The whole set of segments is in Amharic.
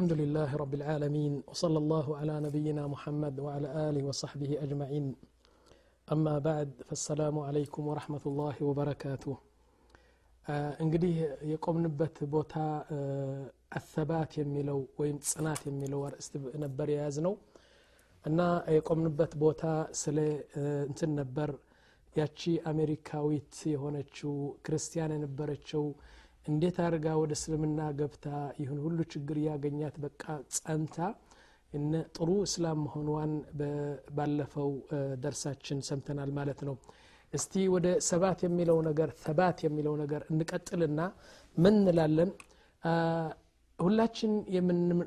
الحمد لله رب العالمين وصلى الله على نبينا محمد وعلى آله وصحبه أجمعين أما بعد فالسلام عليكم ورحمة الله وبركاته እንግዲህ የቆምንበት ቦታ አሰባት የሚለው ወይም ጽናት የሚለው አርእስት ነበር የያዝ ነው እና የቆምንበት ቦታ ስለ እንትን ነበር ያቺ አሜሪካዊት የሆነችው ክርስቲያን የነበረችው እንዴት አድርጋ ወደ እስልምና ገብታ ይህን ሁሉ ችግር እያገኛት በቃ ጸንታ ጥሩ እስላም መሆኗን ባለፈው ደርሳችን ሰምተናል ማለት ነው። እስቲ ወደ ሰባት የሚለው ነገር ተባት የሚለው ነገር እንቀጥልና ምን እንላለን? ሁላችን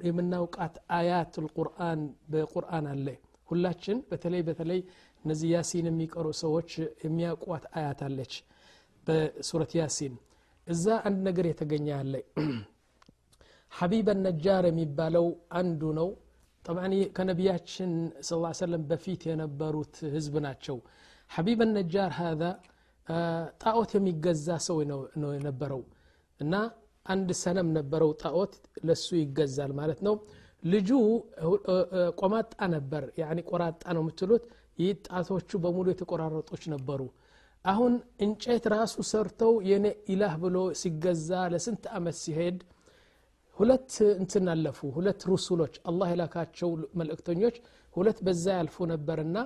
የምናውቃት አያት ልቁርአን በቁርአን አለ። ሁላችን በተለይ በተለይ እነዚህ ያሲን የሚቀሩ ሰዎች የሚያውቋት አያት አለች። በሱረት ያሲን እዛ አንድ ነገር የተገኘ አለ። ሐቢበ ነጃር የሚባለው አንዱ ነው። ጠብዓን ከነቢያችን ስ ሰለም በፊት የነበሩት ህዝብ ናቸው። ሐቢበ ነጃር ሀዛ ጣዖት የሚገዛ ሰው ነው የነበረው እና አንድ ሰነም ነበረው። ጣዖት ለሱ ይገዛል ማለት ነው። ልጁ ቆማጣ ነበር። ቆራጣ ነው የምትሉት። ይህ ጣቶቹ በሙሉ የተቆራረጦች ነበሩ አሁን እንጨት ራሱ ሰርተው የኔ ኢላህ ብሎ ሲገዛ ለስንት አመት ሲሄድ ሁለት እንትን አለፉ። ሁለት ሩሱሎች አላህ የላካቸው መልእክተኞች ሁለት በዛ ያልፉ ነበርና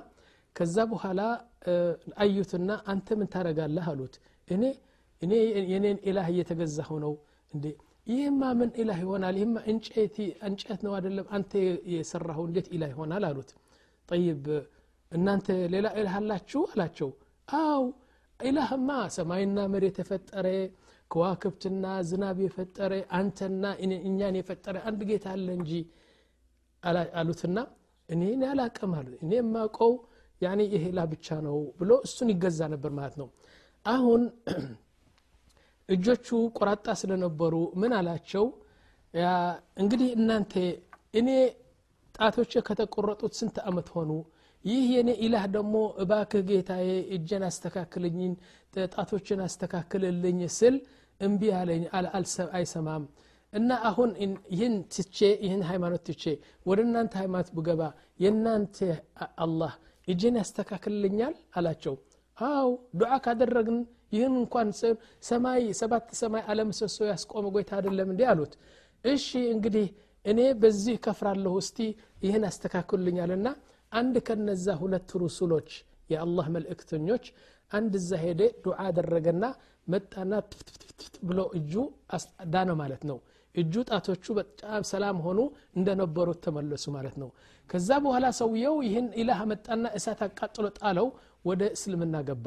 ከዛ በኋላ አዩትና አንተ ምን ታደረጋለህ አሉት። እኔ እኔ የኔን ኢላህ እየተገዛሁ ነው እንዴ? ይህማ ምን ኢላህ ይሆናል? ይህማ እንጨት ነው አይደለም? አንተ የሰራሁ እንዴት ኢላህ ይሆናል አሉት። ጠይብ እናንተ ሌላ ኢላህ አላችሁ አላቸው። አው ኢላህማ ሰማይና መሬት የፈጠረ ከዋክብትና ዝናብ የፈጠረ አንተና እኛን የፈጠረ አንድ ጌታ አለ እንጂ አሉትና እኔ አላቅም አሉ። እኔ የማውቀው ያኔ ይሄ ላ ብቻ ነው ብሎ እሱን ይገዛ ነበር ማለት ነው። አሁን እጆቹ ቆራጣ ስለነበሩ ምን አላቸው? እንግዲህ እናንተ እኔ ጣቶች ከተቆረጡት ስንት አመት ሆኑ ይህ የኔ ኢላህ ደግሞ እባክህ ጌታዬ እጀን አስተካክልኝን ጣቶችን አስተካክልልኝ ስል እምቢ አለኝ። አይሰማም። እና አሁን ይህን ትቼ ይህን ሃይማኖት ትቼ ወደ እናንተ ሃይማኖት ብገባ የእናንተ አላህ እጅን ያስተካክልልኛል አላቸው። አው ዱዓ ካደረግን ይህን እንኳን ሰማይ ሰባት ሰማይ አለምሰሶ ያስቆመ ጎይታ አይደለም እንዲህ አሉት። እሺ እንግዲህ እኔ በዚህ ከፍራለሁ እስቲ ይህን አስተካክሉልኛልና አንድ ከነዛ ሁለት ሩሱሎች የአላህ መልእክተኞች አንድ እዛ ሄደ ዱዓ አደረገና መጣና ትፍትፍትፍት ብሎ እጁ ዳነ ማለት ነው። እጁ ጣቶቹ በጣም ሰላም ሆኑ እንደነበሩት ተመለሱ ማለት ነው። ከዛ በኋላ ሰውየው ይህን ኢላህ መጣና እሳት አቃጥሎ ጣለው ወደ እስልምና ገባ።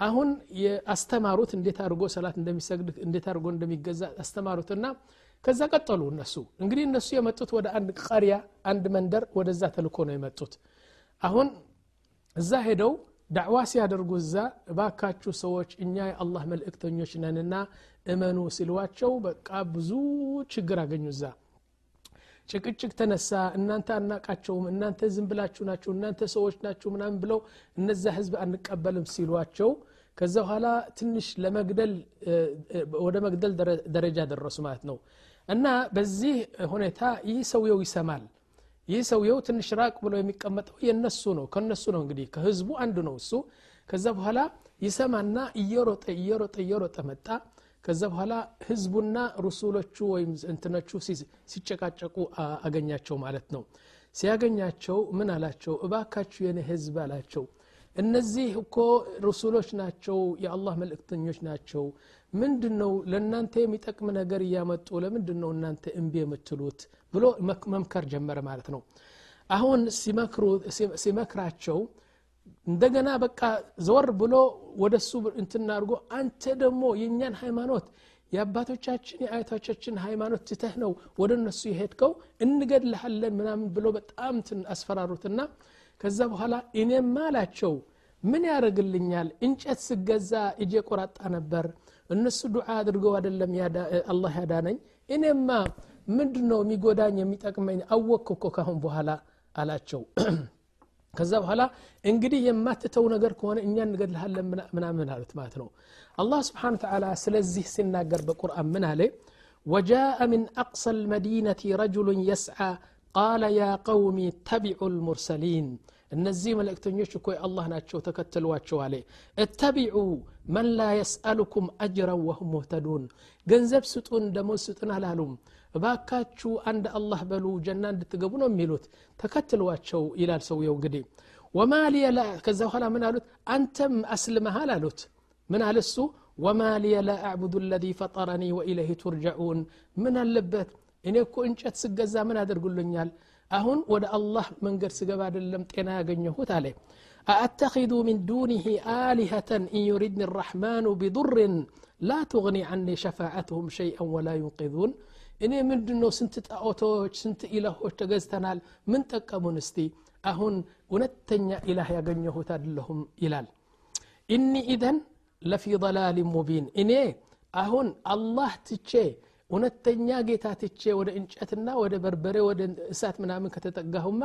አሁን አስተማሩት እንዴት አድርጎ ሰላት እንደሚሰግድ እንዴት አድርጎ እንደሚገዛ አስተማሩትና ከዛ ቀጠሉ እነሱ። እንግዲህ እነሱ የመጡት ወደ አንድ ቀሪያ አንድ መንደር ወደዛ ተልኮ ነው የመጡት። አሁን እዛ ሄደው ዳዕዋ ሲያደርጉ እዛ እባካችሁ ሰዎች እኛ የአላህ መልእክተኞች ነንና እመኑ ሲልዋቸው በቃ ብዙ ችግር አገኙ እዛ። ጭቅጭቅ ተነሳ። እናንተ አናቃቸውም እናንተ ዝም ብላችሁ ናችሁ እናንተ ሰዎች ናችሁ ምናምን ብለው እነዛ ህዝብ አንቀበልም ሲሏቸው ከዛ በኋላ ትንሽ ለመግደል ወደ መግደል ደረጃ ደረሱ ማለት ነው እና በዚህ ሁኔታ ይህ ሰውየው ይሰማል። ይህ ሰውየው ትንሽ ራቅ ብሎ የሚቀመጠው የነሱ ነው ከነሱ ነው እንግዲህ ከህዝቡ አንዱ ነው እሱ። ከዛ በኋላ ይሰማና እየሮጠ እየሮጠ እየሮጠ መጣ። ከዛ በኋላ ህዝቡና ሩሱሎቹ ወይም እንትኖቹ ሲጨቃጨቁ አገኛቸው ማለት ነው። ሲያገኛቸው ምን አላቸው? እባካችሁ የኔ ህዝብ አላቸው እነዚህ እኮ ሩሱሎች ናቸው የአላህ መልእክተኞች ናቸው። ምንድን ነው ለእናንተ የሚጠቅም ነገር እያመጡ ለምንድን ነው እናንተ እምቢ የምትሉት ብሎ መምከር ጀመረ ማለት ነው። አሁን ሲመክራቸው እንደገና በቃ ዘወር ብሎ ወደ እሱ እንትና አድርጎ አንተ ደግሞ የእኛን ሃይማኖት የአባቶቻችን የአያቶቻችን ሃይማኖት ትተህ ነው ወደ እነሱ የሄድከው እንገድልሃለን ምናምን ብሎ በጣም አስፈራሩትና ከዛ በኋላ እኔማ አላቸው ምን ያደርግልኛል? እንጨት ስገዛ እጄ ቆራጣ ነበር። እነሱ ዱዓ አድርገው አደለም አላህ ያዳነኝ። እኔማ ምንድን ነው የሚጎዳኝ የሚጠቅመኝ? አወቅኩ ካሁን በኋላ አላቸው። ከዛ በኋላ እንግዲህ የማትተው ነገር ከሆነ እኛ እንገድልሃለን ምናምን አሉት ማለት ነው። አላህ ስብሓን ተላ ስለዚህ ሲናገር በቁርአን ምን አለ? ወጃአ ምን አቅሰ ልመዲነቲ ረጅሉን የስዓ ቃለ ያ ቀውሚ ተቢዑ ልሙርሰሊን እነዚህ መልእክተኞች እኮ የአላህ ናቸው ተከተሏቸው አለ እተቢዑ መን ላ የስአሉኩም አጅረን ወሁም ሙህተዱን ገንዘብ ስጡን ደሞዝ ስጡን አላሉም እባካችሁ አንድ አላህ በሉ ጀና እንድትገቡ ነው የሚሉት ተከትሏቸው ይላል ሰውየው እንግዲህ ወማ ሊየ ከዛ በኋላ ምን አሉት አንተም አስልመሃል አሉት ምን አለ እሱ ወማ ሊየ ላ አዕቡዱ ለዚ ፈጠረኒ ወኢለይህ ቱርጀዑን ምን አለበት እኔ እኮ እንጨት ስገዛ ምን አደርጉልኛል አሁን ወደ አላህ መንገድ ስገባ አይደለም ጤና ያገኘሁት አለ አአተኪዱ ምን ዱኒህ አሊሀተን ኢንዩሪድኒ ራሕማኑ ቢዱርን ላ ትغኒ አኒ ሸፋዓትሁም ሸይአን ወላ ዩንቂዙን እኔ ምንድን ነው ስንት ጣዖቶች ስንት ኢላሆች ተገዝተናል ምን ጠቀሙን እስቲ አሁን እውነተኛ ኢላህ ያገኘሁት አይደለሁም ይላል እኒ ኢደን ለፊ ضላል ሙቢን እኔ አሁን አላህ ትቼ እውነተኛ ጌታ ትቼ ወደ እንጨትና ወደ በርበሬ ወደ እሳት ምናምን ከተጠጋሁማ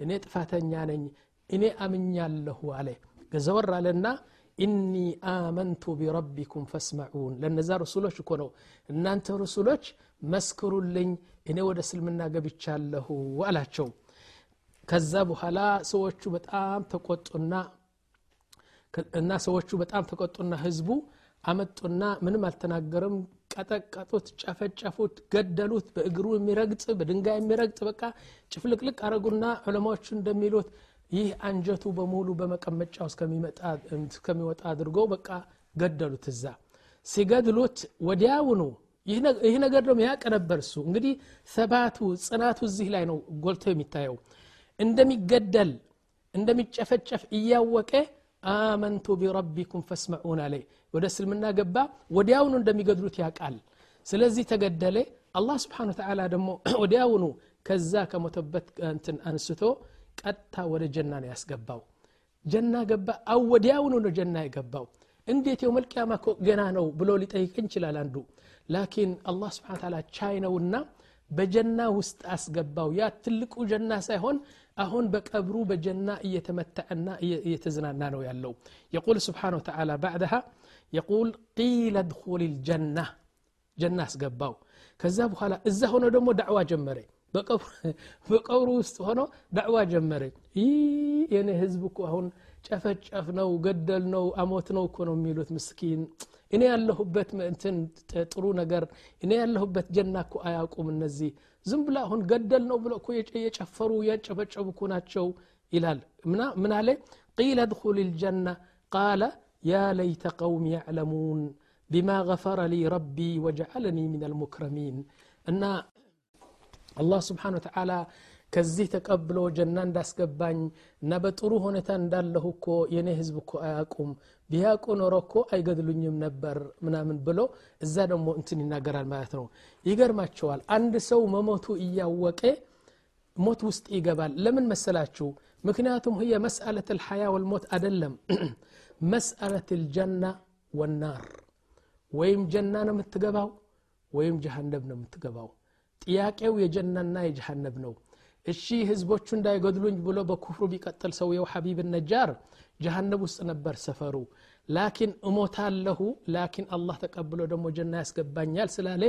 እኔ ጥፋተኛ ነኝ እኔ አምኛለሁ አለ። ገዘወር አለና ኢኒ አመንቱ ቢረቢኩም ፈስመዑን። ለነዛ ረሱሎች እኮ ነው እናንተ ረሱሎች መስክሩልኝ እኔ ወደ እስልምና ገብቻለሁ አላቸው። ከዛ በኋላ ሰዎቹ በጣም ተቆጡና እና ሰዎቹ በጣም ተቆጡና ህዝቡ አመጡና ምንም አልተናገርም ቀጠቀጡት ጨፈጨፉት ገደሉት። በእግሩ የሚረግጥ በድንጋይ የሚረግጥ በቃ ጭፍልቅልቅ አረጉና ዑለማዎቹ እንደሚሉት ይህ አንጀቱ በሙሉ በመቀመጫው እስከሚወጣ አድርገው በቃ ገደሉት እዛ። ሲገድሉት ወዲያውኑ ይህ ነገር ደግሞ ያቀ ነበር እሱ። እንግዲህ ሰባቱ ጽናቱ እዚህ ላይ ነው ጎልቶ የሚታየው። እንደሚገደል እንደሚጨፈጨፍ እያወቀ አመንቱ ቢረቢኩም ፈስመዑን አለ ወደ እስልምና ገባ ወዲያውኑ እንደሚገድሉት ያቃል ስለዚህ ተገደለ። አላህ ስብሓን ተዓላ ደግሞ ወዲያውኑ ከዛ ከሞተበት እንትን አንስቶ ቀጥታ ወደ ጀና ነው ያስገባው። ጀና ገባ አው ወዲያውኑ ነው ጀና የገባው። እንዴት የው መልቅያማ ገና ነው ብሎ ሊጠይቅ ይችላል አንዱ። ላኪን አላህ ስብሓን ቻይ ነውና በጀና ውስጥ አስገባው። ያ ትልቁ ጀና ሳይሆን አሁን በቀብሩ በጀና እየተመተዐና እየተዝናና ነው ያለው የቁል ስብሓን ወተዓላ ባዕድሃ የቁል ቂለ ድኹል ልጀና ጀና አስገባው ከዛ በኋላ እዛ ሆኖ ደግሞ ዳዕዋ ጀመረ በቀብሩ ውስጥ ሆኖ ዳዕዋ ጀመረ ይህ የኔ ህዝብ እኮ አሁን ጨፈጨፍ ነው ገደል ነው አሞት ነው እኮ ነው የሚሉት ምስኪን እኔ ያለሁበት እንትን ጥሩ ነገር እኔ ያለሁበት ጀና እኮ አያውቁም እነዚህ ዝም ብላ አሁን ገደል ነው ብሎ እኮ የጨፈሩ ያጨበጨቡ እኮ ናቸው ይላል ምን አለ ቂለ ድኹል ልጀና ቃለ ያ ለይተ ቀውም ያዕለሙን ቢማ ገፈረ ሊ ረቢ ወጀዓለኒ ምን አልሙክረሚን እና አላህ ስብሓን ወተዓላ ከዚህ ተቀብሎ ጀና እንዳስገባኝ እና በጥሩ ሁኔታ እንዳለሁ እኮ የኔ ህዝብ እኮ አያቁም ቢያቁ ኖሮ እኮ አይገድሉኝም ነበር ምናምን ብሎ እዛ ደግሞ እንትን ይናገራል ማለት ነው። ይገርማቸዋል። አንድ ሰው መሞቱ እያወቀ ሞት ውስጥ ይገባል። ለምን መሰላችሁ? ምክንያቱም ህየ መስአለት ልሐያ ወልሞት አደለም መስአለት ልጀና ወናር። ወይም ጀና ነው የምትገባው ወይም ጀሃነብ ነው የምትገባው። ጥያቄው የጀናና የጀሃነብ ነው እሺ ህዝቦቹ እንዳይገድሉኝ ብሎ በኩፍሩ ቢቀጥል ሰውየው ሐቢብ ነጃር ጀሃነብ ውስጥ ነበር ሰፈሩ። ላኪን እሞታለሁ ላኪን አላህ ተቀብሎ ደግሞ ጀና ያስገባኛል ስላለ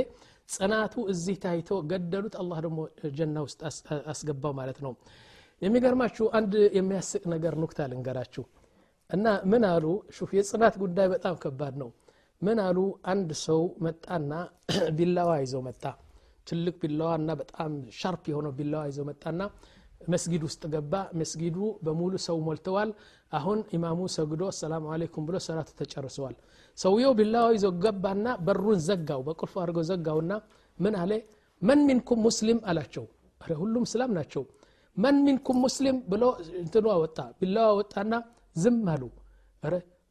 ጽናቱ እዚህ ታይቶ ገደሉት። አላህ ደግሞ ጀና ውስጥ አስገባው ማለት ነው። የሚገርማችሁ አንድ የሚያስቅ ነገር ኑክታ ልንገራችሁ። እና ምን አሉ? ሹፍ የጽናት ጉዳይ በጣም ከባድ ነው። ምን አሉ? አንድ ሰው መጣና ቢላዋ ይዘው መጣ ትልቅ ቢላዋና በጣም ሻርፕ የሆነው ቢላዋ ይዘው መጣና መስጊድ ውስጥ ገባ። መስጊዱ በሙሉ ሰው ሞልተዋል። አሁን ኢማሙ ሰግዶ አሰላሙ አለይኩም ብሎ ሰላቱ ተጨርሰዋል። ሰውየው ቢላዋ ይዞ ገባና በሩን ዘጋው በቁልፍ አድርገው ዘጋውና ምን አለ? መን ሚንኩም ሙስሊም? አላቸው። ሁሉም እስላም ናቸው። መን ሚንኩም ሙስሊም? ብሎ እንትኑ ወጣ ቢላዋ ወጣና ዝም አሉ።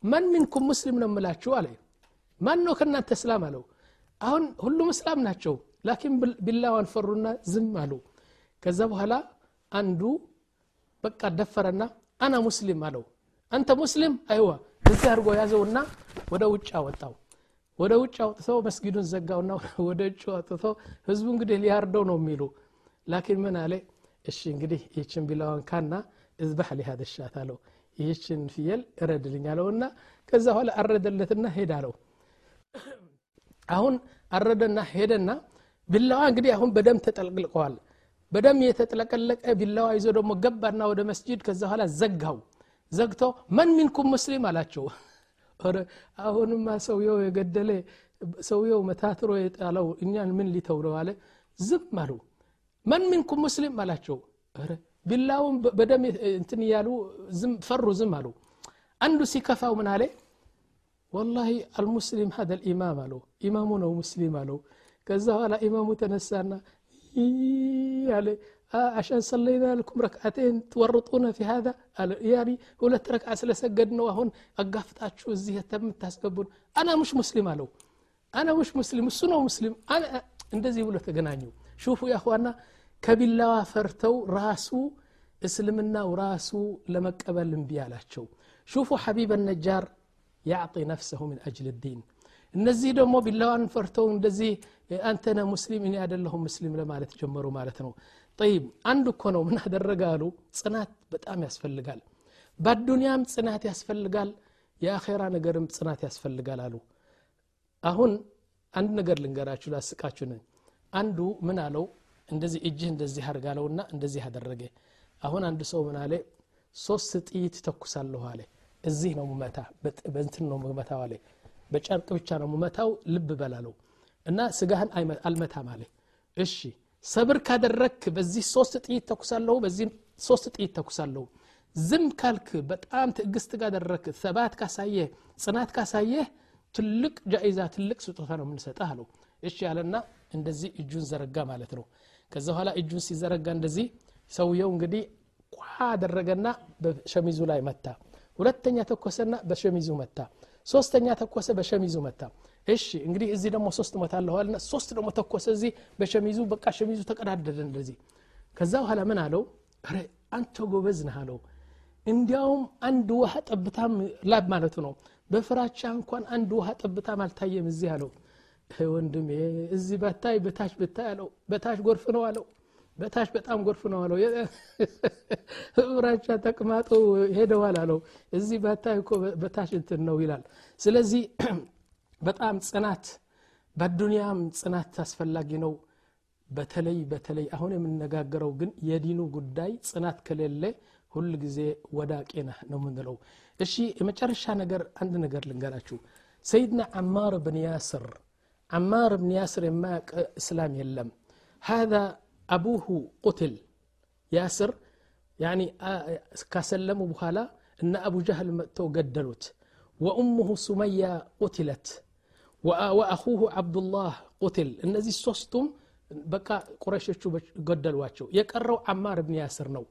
መን ሚንኩም ሙስሊም ነው ምላችሁ አለ። ማን ነው ከእናንተ እስላም? አለው። አሁን ሁሉም እስላም ናቸው ላኪን ቢላዋን ፈሩና ዝም አሉ። ከዛ በኋላ አንዱ በቃ ደፈረና አና ሙስሊም አለው። አንተ ሙስሊም? አይዋ እዚህ አድርጎ ያዘውና ወደ ውጭ አወጣው። ወደ ውጭ አውጥተው መስጊዱን ዘጋውና ወደ ውጭ አውጥቶ ህዝቡ እንግዲህ ሊያርደው ነው የሚሉ። ላኪን ምን አለ? እሺ እንግዲህ ይህችን ቢላዋን ካና እዝባህ ሊሃደ ሻት አለው። ይህችን ፍየል እረድልኝ አለውና ከዛ በኋላ አረደለትና ሄድ አለው። አሁን አረደና ሄደና ቢላዋ እንግዲህ አሁን በደም ተጠልቅልቀዋል በደም የተጥለቀለቀ ቢላዋ ይዞ ደግሞ ገባና ወደ መስጂድ ከዛ በኋላ ዘጋው ዘግቶ መን ሚንኩም ሙስሊም አላቸው አሁንማ ሰውየው የገደለ ሰውየው መታትሮ የጣለው እኛን ምን ሊተው ነው አለ ዝም አሉ መን ሚንኩም ሙስሊም አላቸው ቢላውን በደም እንትን እያሉ ፈሩ ዝም አሉ አንዱ ሲከፋው ምን አለ ወላሂ አልሙስሊም ሀደ ልኢማም አለው ኢማሙ ነው ሙስሊም አለው ከዛ በኋላ ኢማሙ ተነሳና አለ عشان صلينا لكم ركعتين تورطونا في هذا يعني ሁለት ረክዓ ስለሰገድ ነው አሁን አጋፍጣችሁ እዚህ የምታስገቡን አና ሙሽ ሙስሊም አለው አና ሙሽ ሙስሊም እሱ ነው ሙስሊም እንደዚህ ብሎ ተገናኙ ሹፉ ያኋና ከቢላዋ ፈርተው ራሱ እስልምናው ራሱ ለመቀበል እምቢ አላቸው ሹፉ ሐቢብ ነጃር ያዕጢ ነፍሰሁ ምን አጅል ዲን እነዚህ ደግሞ ቢላዋን ፈርተው እንደዚህ አንተነ ሙስሊም እኔ አይደለሁም ሙስሊም ለማለት ጀመሩ ማለት ነው። ጠይብ አንድ እኮ ነው። ምን አሉ? ጽናት በጣም ያስፈልጋል። በአዱንያም ጽናት ያስፈልጋል የአኼራ ነገርም ጽናት ያስፈልጋል አሉ። አሁን አንድ ነገር ልንገራችሁ ላስቃችሁ ነኝ። አንዱ ምን አለው? እንደዚህ እጅህ እንደዚህ አድርጋለውና እንደዚህ አደረገ። አሁን አንድ ሰው ምን አለ? ሶስት ጥይት ተኩሳለሁ አለ። እዚህ ነው ሙመታ በእንትን ነው ሙመታው አለ። በጨርቅ ብቻ ነው ሙመታው ልብ በላለው እና ስጋህን አልመታም አለ። እሺ ሰብር ካደረክ በዚህ ሶስት ጥይት ተኩሳለሁ በዚህ ሶስት ጥይት ተኩሳለሁ ዝም ካልክ በጣም ትዕግስት ካደረክ ሰባት ካሳየህ ጽናት ካሳየህ ትልቅ ጃኢዛ ትልቅ ስጦታ ነው የምንሰጠህ አለው። እሺ ያለና እንደዚህ እጁን ዘረጋ ማለት ነው። ከዛ በኋላ እጁን ሲዘረጋ እንደዚህ ሰውየው እንግዲህ ቋ አደረገና በሸሚዙ ላይ መታ። ሁለተኛ ተኮሰና በሸሚዙ መታ። ሶስተኛ ተኮሰ በሸሚዙ መታ እሺ እንግዲህ እዚህ ደግሞ ሶስት መታ አለኋልና ሶስት ደግሞ ተኮሰ እዚህ በሸሚዙ በቃ ሸሚዙ ተቀዳደደ እንደዚህ። ከዛ በኋላ ምን አለው? አንተ ጎበዝ ነህ አለው። እንዲያውም አንድ ውሃ ጠብታም ላብ ማለቱ ነው። በፍራቻ እንኳን አንድ ውሃ ጠብታም አልታየም እዚህ አለው። ወንድሜ እዚህ በታይ በታች ብታይ አለው። በታች ጎርፍ ነው አለው። በታች በጣም ጎርፍ ነው አለው። ፍራቻ ተቅማጡ ሄደዋል አለው። እዚህ በታይ እኮ በታች እንትን ነው ይላል። ስለዚህ በጣም ጽናት በዱንያም ጽናት አስፈላጊ ነው በተለይ በተለይ አሁን የምነጋገረው ግን የዲኑ ጉዳይ ጽናት ከሌለ ሁል ጊዜ ወዳቄ ነህ ነው ምንለው እሺ የመጨረሻ ነገር አንድ ነገር ልንገራችሁ ሰይድና አማር ብን ያስር አማር ብን ያስር የማያውቅ እስላም የለም ሀذا አቡሁ ቁትል ያስር ያኒ ካሰለሙ በኋላ እነ አቡ ጃህል መጥተው ገደሉት ወኡሙሁ ሱመያ ቁትለት ወአኹሁ አብዱላህ ቁትል እነዚህ ሶስቱም በቃ ቁረሾቹ ገደሏቸው። የቀረው አማር እብን ያስር ነው።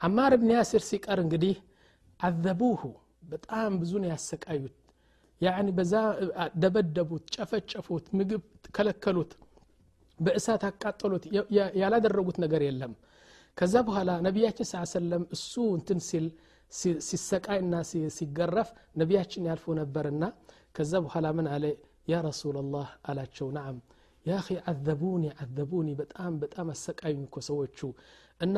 አማር እብን ያስር ሲቀር እንግዲህ አዘቡሁ በጣም ብዙ ነው ያሰቃዩት። ያኒ በዛ ደበደቡት ጨፈጨፉት ምግብ ከለከሉት በእሳት አቃጠሉት። ያላደረጉት ነገር የለም። ከዛ በኋላ ነቢያችን ስ ሰለም እሱ እንትን ሲል ሲሰቃይና ሲገረፍ ነቢያችን ያልፉ ነበርና ከዛ በኋላ ምን አለ? ያ ረሱላላህ አላቸው ናም ያ ኺ አዘቡኒ አዘቡኒ በጣም በጣም አሰቃዩኝ እኮ ሰዎቹ እና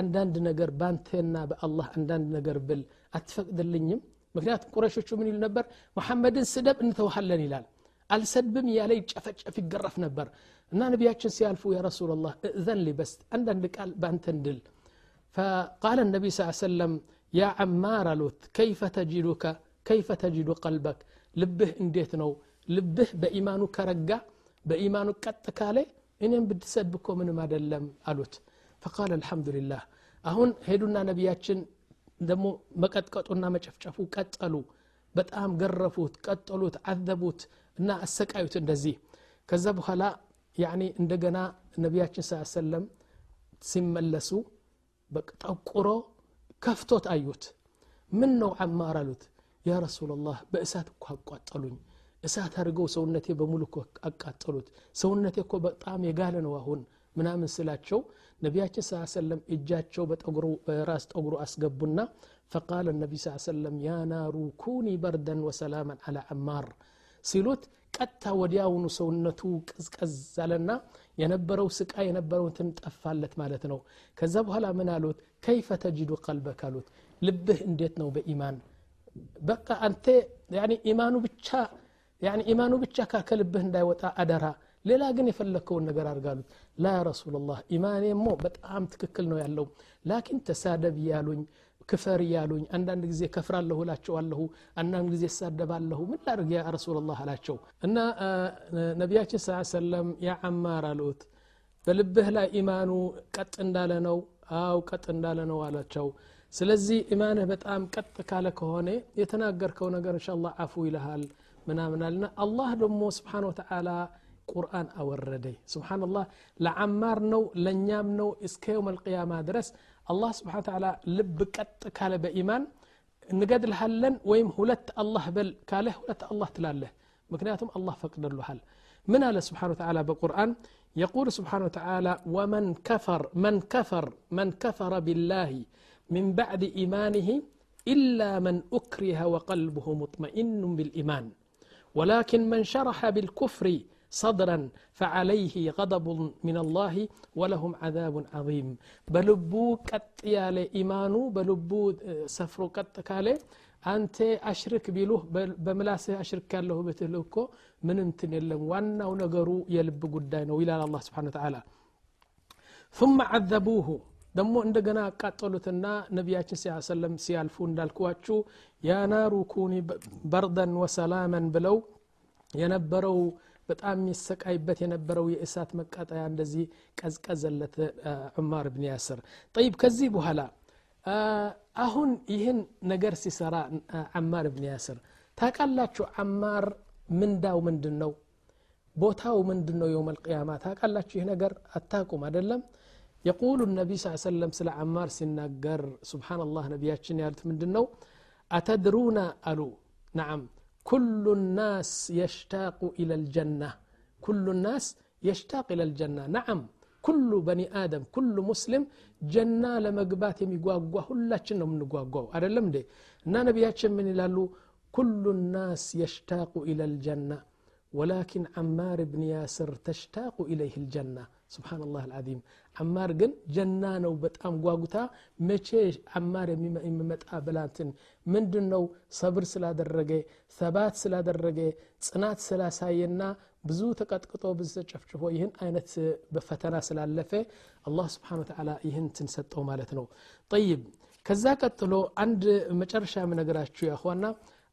አንዳንድ ነገር ባንተና በአላህ አንዳንድ ነገር ብል አትፈቅድልኝም ምክንያቱም ቁረሾቹ ምን ይሉ ነበር መሐመድን ስደብ እንተውሃለን ይላል አልሰድብም እያለ ይጨፈጨፍ ይገረፍ ነበር እና ነቢያችን ሲያልፉ ያ ረሱላላህ እዘን ሊ በስ አንዳንድ ቃል በአንተ እንድል فقال النبي صلى الله عليه وسلم يا عمار አሉት كيف تجدك كيف تجد قلبك؟ لبه انديت نو لبه بإيمانه كرقا بإيمانه كتكالي إنهم بدسبكو من ما دلم ألوت فقال الحمد لله أهون هيدونا نبياتشن دمو مكت كتونا مشفشفو كتالو بتأم قرفوت كتالو تعذبوت نا السك أيوت النزي كذب خلا يعني اندقنا نبياتشن صلى الله عليه وسلم سم اللسو بكتاو كفتوت أيوت من نوع عمار ألوت ያ ረሱላላህ በእሳት እኮ አቋጠሉኝ እሳት አድርገው ሰውነቴ በሙሉ እኮ አቃጠሉት። ሰውነቴ እኮ በጣም የጋለ ነው አሁን ምናምን ስላቸው ነቢያችን ስ ሰለም እጃቸው በራስ ጠጉሩ አስገቡና ፈቃለ ነቢ ስ ሰለም ያ ኩኒ በርደን ወሰላመን አላ አማር ሲሉት ቀጥታ ወዲያውኑ ሰውነቱ ቅዝቀዝ አለና የነበረው ስቃ የነበረውትን ጠፋለት ማለት ነው። ከዛ በኋላ ምን አሉት? ከይፈ ተጅዱ ቀልበክ አሉት። ልብህ እንዴት ነው በኢማን? በቃ አንተ ኢማኑ ብቻ ኢማኑ ብቻ ከልብህ እንዳይወጣ አደራ። ሌላ ግን የፈለግከውን ነገር አድርጋሉት። ላ ረሱላላህ ኢማኔ ሞ በጣም ትክክል ነው ያለው። ላኪን ተሳደብ እያሉኝ ክፈር እያሉኝ አንዳንድ ጊዜ ከፍራለሁ እላቸዋለሁ አንዳንድ ጊዜ እሳደባለሁ ምን ላድርግ ያ ረሱላላህ አላቸው። እና ነቢያችን ስ ሰለም ያ አሉት በልብህ ላይ ኢማኑ ቀጥ እንዳለ ነው? አው ቀጥ እንዳለ ነው አላቸው ስለዚህ ኢማንህ በጣም ቀጥ ካለ ከሆነ የተናገርከው ነገር እንሻ አላህ አፉ ይልሃል ምናምናልና አላህ ደግሞ ስብሓን ወተዓላ ቁርአን አወረደ ስብሓንላህ ለዓማር ነው ለእኛም ነው እስከ የውም አልቅያማ ድረስ አላህ ስብሓን ተዓላ ልብ ቀጥ ካለ በኢማን እንገድልሃለን ወይም ሁለት አላህ በል ካለህ ሁለት አላህ ትላለህ ምክንያቱም አላህ ፈቅደልሃል ምን አለ ስብሓን ተዓላ በቁርአን يقول سبحانه وتعالى ومن كفر من كفر من كفر بالله من بعد إيمانه إلا من أكره وقلبه مطمئن بالإيمان ولكن من شرح بالكفر صدرا فعليه غضب من الله ولهم عذاب عظيم بلبو قط يالي إيمانو بلبو سفرو قط كالي አንተ አሽርክ ቢሉህ በምላስህ አሽርክ ያለሁ ብትልህ እኮ ምን እንትን የለም ዋናው ነገሩ የልብ ጉዳይ ነው ይላል አላ ስብን ተላ ثم عذبوه ደግሞ እንደገና አቃጠሉትና ነቢያችን ስ ሰለም ሲያልፉ እንዳልኩዋችሁ ያ ናሩ ኩኒ በርደን ወሰላመን ብለው የነበረው በጣም የሚሰቃይበት የነበረው የእሳት መቃጠያ እንደዚህ ቀዝቀዘለት ዑማር ብን ያስር። ጠይብ ከዚህ በኋላ አሁን ይህን ነገር ሲሰራ አማር ብን ያስር ታቃላችሁ አማር ምንዳው ምንድን ነው ቦታው ምንድን ነው የውም ታቃላችሁ ይህ ነገር አታቁም አደለም የቁሉ ነቢ ስ ሰለም ስለ አማር ሲናገር ስብሓንላህ ነቢያችን ያሉት ምንድን ነው አተድሩና አሉ ናዓም ኩሉ ናስ የሽታቁ ኢለ ልጀና ኩሉ ናስ የሽታቅ ኢለ ልጀና ናዓም ኩሉ በኒ አደም ኩሉ ሙስሊም ጀና ለመግባት የሚጓጓ ሁላችን ነው የምንጓጓው አደለም እንዴ እና ነቢያችን ምን ይላሉ ኩሉ ናስ የሽታቁ ኢለ ልጀና ወላኪን አማር ብን ያስር ተሽታቁ ኢለይህ ልጀና ስብሓንላህ አልዓዚም አማር ግን ጀና ነው በጣም ጓጉታ መቼ አማር የሚመጣ ብላንትን ምንድን ነው ሰብር ስላደረገ ሰባት ስላደረገ ጽናት ስላሳየና ብዙ ተቀጥቅጦ ብዙ ተጨፍጭፎ ይህን አይነት በፈተና ስላለፈ አላህ ስብሓን ተዓላ ይህን ትንሰጠው ማለት ነው ጠይብ ከዛ ቀጥሎ አንድ መጨረሻ የምነግራችሁ ያኋና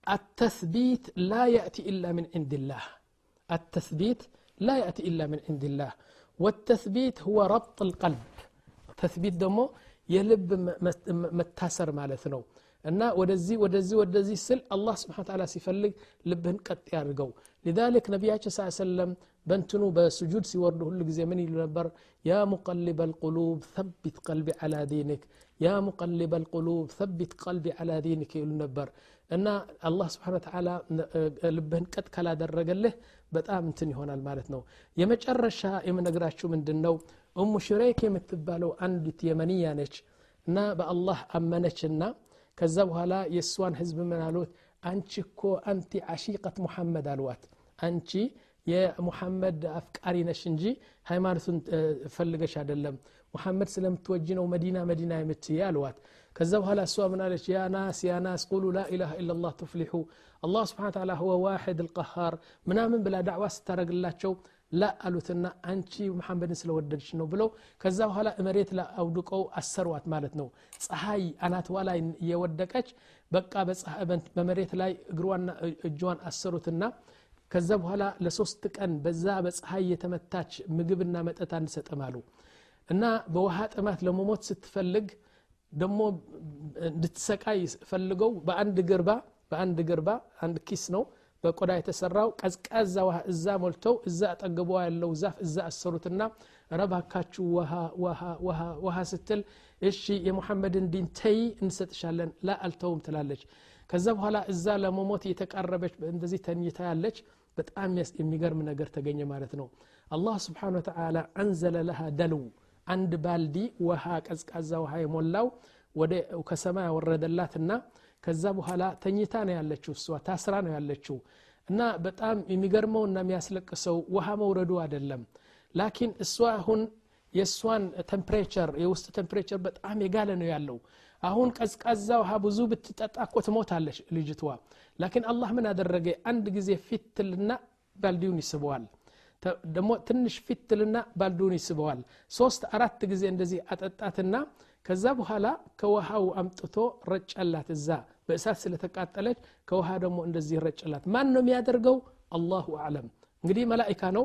التثبيت لا يأتي إلا من عند الله التثبيت لا يأتي إلا من عند الله والتثبيت هو ربط القلب تثبيت دمو يلب متاسر مالتنا እና ወደዚህ ወደዚህ ወደዚህ ስል አላህ ስብሓን ታላ ሲፈልግ ልብህን ቀጥ ያድርገው ሊዛሊክ ነቢያችን ስ ሰለም በንትኑ በስጁድ ሲወርዱ ሁሉ ጊዜ ምን ይሉ ነበር ያ ሙቀልበ ልቁሉብ ሰቢት ቀልቢ ዓላ ዲንክ ያ ሙቀልበ ልቁሉብ ሰቢት ቀልቢ ዓላ ዲንክ ይሉ ነበር እና አላህ ስብሓን ተዓላ ልብህን ቀጥ ካላደረገልህ በጣም እንትን ይሆናል ማለት ነው የመጨረሻ የምነግራችሁ ምንድን ነው እሙ ሽሬክ የምትባለው አንዲት የመንያ ነች እና በአላህ አመነችና ከዛ በኋላ የእሷን ህዝብ ምን አሉት አንቺ እኮ አንቲ አሺቀት ሙሐመድ አልዋት አንቺ የሙሐመድ አፍቃሪ ነሽ እንጂ ሃይማኖቱን ፈልገሽ አይደለም ሙሐመድ ስለምትወጂ ነው መዲና መዲና የምትይ አልዋት ከዛ በኋላ እሷ ምን አለች ያ ናስ ያ ናስ ቁሉ ላኢላሃ ኢላላህ ትፍሊሑ አላህ ስብሓን ተዓላ ሁወ ዋሕድ ልቀሃር ምናምን ብላ ዳዕዋ ስታደረግላቸው ላ አሉትና አንቺ መሐመድን ስለወደድች ነው ብለው ከዛ በኋላ መሬት ላይ አውድቀው አሰሯት ማለት ነው ፀሐይ አናትዋ ላይ እየወደቀች በቃ በመሬት ላይ እግሯና እጇን አሰሩትና ከዛ በኋላ ለሶስት ቀን በዛ በፀሐይ የተመታች ምግብና መጠጥ አንሰጥም አሉ እና በውሃ ጥማት ለመሞት ስትፈልግ ደግሞ እንድትሰቃይ ፈልገው በአንድ ግርባ በአንድ ግርባ አንድ ኪስ ነው በቆዳ የተሰራው ቀዝቃዛ ውሃ እዛ ሞልተው እዛ አጠገቧ ያለው ዛፍ እዛ አሰሩትና ረባካችሁ ውሃ ስትል እሺ የሙሐመድን ዲን ተይ እንሰጥሻለን ላ አልተውም ትላለች ከዛ በኋላ እዛ ለመሞት የተቃረበች እንደዚህ ተኝታ ያለች በጣም የሚገርም ነገር ተገኘ ማለት ነው አላህ ስብሓን ወተላ አንዘለ ለሃ ደልው አንድ ባልዲ ውሃ ቀዝቃዛ ውሃ የሞላው ከሰማይ ያወረደላትና ከዛ በኋላ ተኝታ ነው ያለችው እሷ ታስራ ነው ያለችው። እና በጣም የሚገርመውና የሚያስለቅሰው ውሃ መውረዱ አይደለም። لكن እሷ አሁን የእሷን temperature የውስጥ temperature በጣም የጋለ ነው ያለው። አሁን ቀዝቃዛ ውሃ ብዙ ብትጠጣ እኮ ትሞታለች ልጅትዋ لكن አላህ ምን አደረገ? አንድ ጊዜ ፊትልና ባልዲውን ይስበዋል ደግሞ ትንሽ ፊትልና ባልዲውን ይስበዋል። ሶስት አራት ጊዜ እንደዚህ አጠጣትና ከዛ በኋላ ከውሃው አምጥቶ ረጨላት እዛ። በእሳት ስለተቃጠለች ከውሃ ደግሞ እንደዚህ ረጨላት። ማን ነው የሚያደርገው? አላሁ አዕለም። እንግዲህ መላይካ ነው።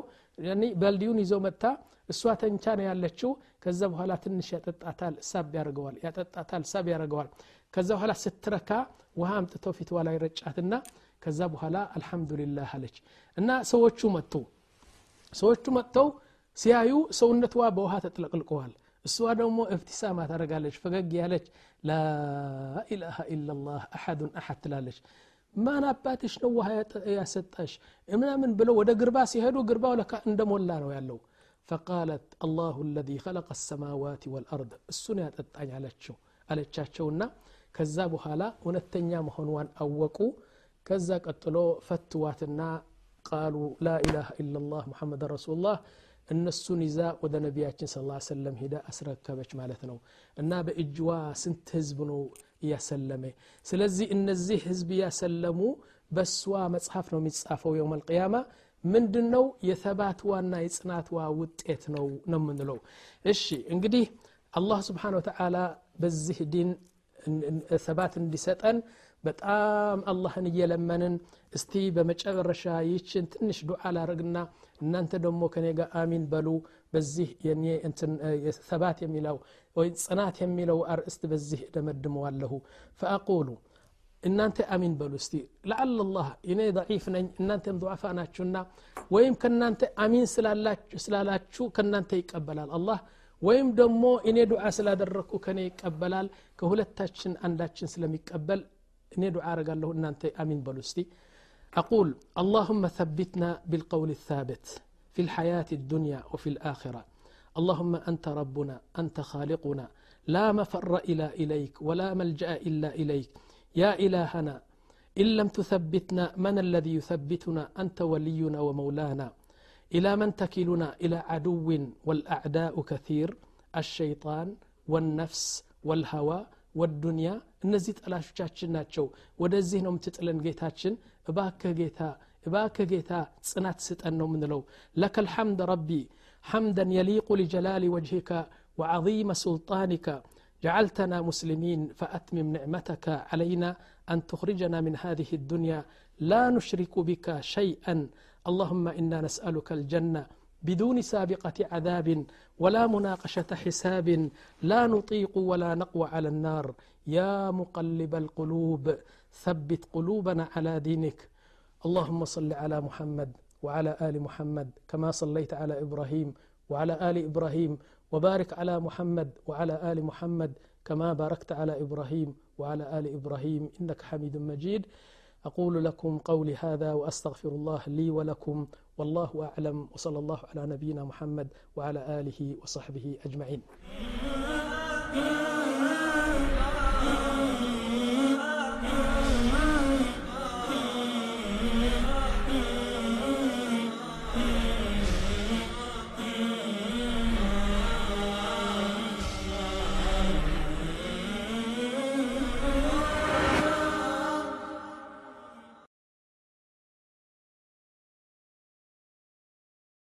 ባልዲውን ይዞ መጥታ እሷ ተንቻ ነው ያለችው። ከዛ በኋላ ትንሽ ያጠጣታል ሳብ ያደርገዋል ያጠጣታል ሳብ ያደርገዋል። ከዛ በኋላ ስትረካ ውሃ አምጥቶ ፊትዋ ላይ ረጫትና ከዛ በኋላ አልሐምዱሊላህ አለች። እና ሰዎቹ መጡ ሰዎቹ መጥተው ሲያዩ ሰውነትዋ በውሃ ተጥለቅልቀዋል እሷ ደግሞ እብትሳማ ታደረጋለች ፈገግ ያለች ላኢላሃ ኢላላህ አሐዱን አሐድ ትላለች ማን አባትሽ ነው ውሃ ያሰጠሽ ምናምን ብለው ወደ ግርባ ሲሄዱ ግርባው ለካ እንደሞላ ነው ያለው ፈቃለት አላሁ ለዚ ኸለቀ ሰማዋት ወልአርድ እሱን ያጠጣኝ አለችው አለቻቸውና ከዛ በኋላ እውነተኛ መሆንዋን አወቁ ከዛ ቀጥሎ ፈትዋትና ቃሉ ላኢላሃ ኢላላህ ሙሐመድ ረሱሉላህ እነሱን ይዛ ወደ ነቢያችን ስ ሰለም ሂዳ አስረከበች ማለት ነው እና በእጅዋ ስንት ህዝብ ነው እያሰለመ ስለዚህ እነዚህ ህዝብ እያሰለሙ በእሷ መጽሐፍ ነው የሚጻፈው የውም አልቅያማ ምንድን ነው የተባትዋና የጽናትዋ ውጤት ነው ነው የምንለው እሺ እንግዲህ አላህ ስብሓን ወተዓላ በዚህ ዲን ሰባት እንዲሰጠን በጣም አላህን እየለመንን እስቲ በመጨረሻ ይችን ትንሽ ዱዓ ላረግና እናንተ ደግሞ ከኔ ጋር አሚን በሉ በዚህ የኔ ሰባት የሚለው ወይ ጽናት የሚለው አርእስት በዚህ ደመድመዋለሁ ፈአቁሉ እናንተ አሚን በሉ እስቲ ለአለ ላህ እኔ ضعيፍ ነኝ እናንተም ضعፋ ናችሁና ወይም ከናንተ አሚን ስላላችሁ ከናንተ ይቀበላል አላህ ወይም ደግሞ እኔ ዱዓ ስላደረግኩ ከኔ ይቀበላል ከሁለታችን አንዳችን ስለሚቀበል እኔ ዱዓ አረጋለሁ እናንተ አሚን በሉ እስቲ أقول اللهم ثبتنا بالقول الثابت في الحياة الدنيا وفي الآخرة اللهم أنت ربنا أنت خالقنا لا مفر إلى إليك ولا ملجأ إلا إليك يا إلهنا إن لم تثبتنا من الذي يثبتنا أنت ولينا ومولانا إلى من تكلنا إلى عدو والأعداء كثير الشيطان والنفس والهوى والدنيا እነዚህ ጠላሾቻችን ናቸው ወደዚህ ነው የምትጥለን ጌታችን እባክህ ጌታ እባክህ ጌታ ጽናት ስጠን ነው ምንለው ለከ ልሐምድ ረቢ حمدا يليق لجلال وجهك وعظيم سلطانك جعلتنا مسلمين فأتمم نعمتك علينا أن تخرجنا من هذه الدنيا لا نشرك بك شيئا اللهم إنا نسألك الجنة بدون سابقة عذاب ولا مناقشة حساب لا نطيق ولا نقوى على النار. يا مقلب القلوب ثبت قلوبنا على دينك. اللهم صل على محمد وعلى آل محمد كما صليت على إبراهيم وعلى آل إبراهيم وبارك على محمد وعلى آل محمد كما باركت على إبراهيم وعلى آل إبراهيم. إنك حميد مجيد. أقول لكم قولي هذا وأستغفر الله لي ولكم والله أعلم وصلى الله على نبينا محمد وعلى آله وصحبه أجمعين.